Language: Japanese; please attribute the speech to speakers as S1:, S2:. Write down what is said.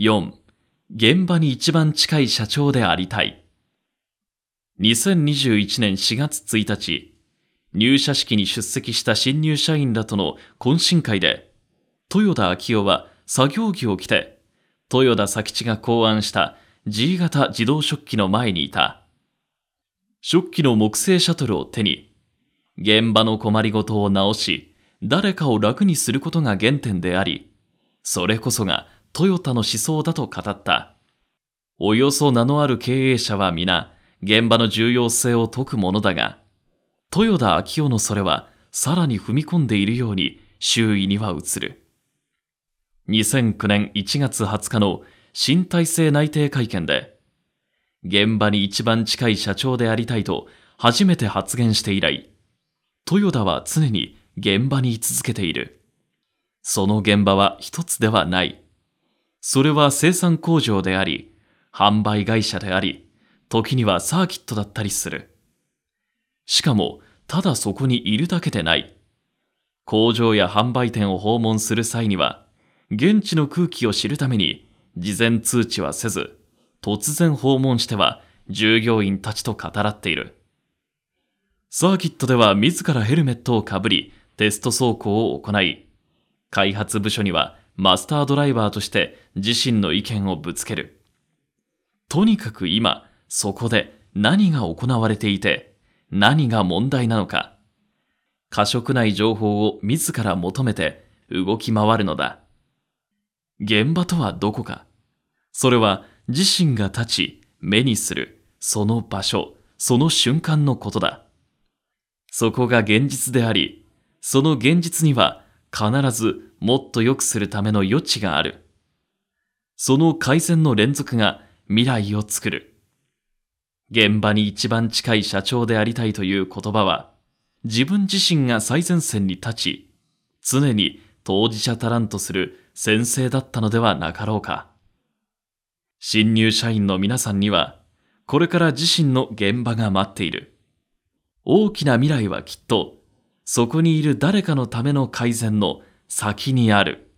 S1: 4. 現場に一番近い社長でありたい。2021年4月1日、入社式に出席した新入社員らとの懇親会で、豊田昭夫は作業着を着て、豊田佐吉が考案した G 型自動食器の前にいた。食器の木製シャトルを手に、現場の困りごとを直し、誰かを楽にすることが原点であり、それこそがトヨタの思想だと語った。およそ名のある経営者は皆、現場の重要性を説くものだが、豊田昭夫のそれはさらに踏み込んでいるように周囲には映る。2009年1月20日の新体制内定会見で、現場に一番近い社長でありたいと初めて発言して以来、豊田は常に現場に居続けている。その現場は一つではない。それは生産工場であり、販売会社であり、時にはサーキットだったりする。しかも、ただそこにいるだけでない。工場や販売店を訪問する際には、現地の空気を知るために、事前通知はせず、突然訪問しては従業員たちと語らっている。サーキットでは自らヘルメットをかぶり、テスト走行を行い、開発部署にはマスタードライバーとして自身の意見をぶつける。とにかく今、そこで何が行われていて、何が問題なのか。過食ない情報を自ら求めて動き回るのだ。現場とはどこか。それは自身が立ち、目にする、その場所、その瞬間のことだ。そこが現実であり、その現実には必ずもっと良くするための余地がある。その改善の連続が未来を作る。現場に一番近い社長でありたいという言葉は、自分自身が最前線に立ち、常に当事者足らんとする先生だったのではなかろうか。新入社員の皆さんには、これから自身の現場が待っている。大きな未来はきっと、そこにいる誰かのための改善の先にある。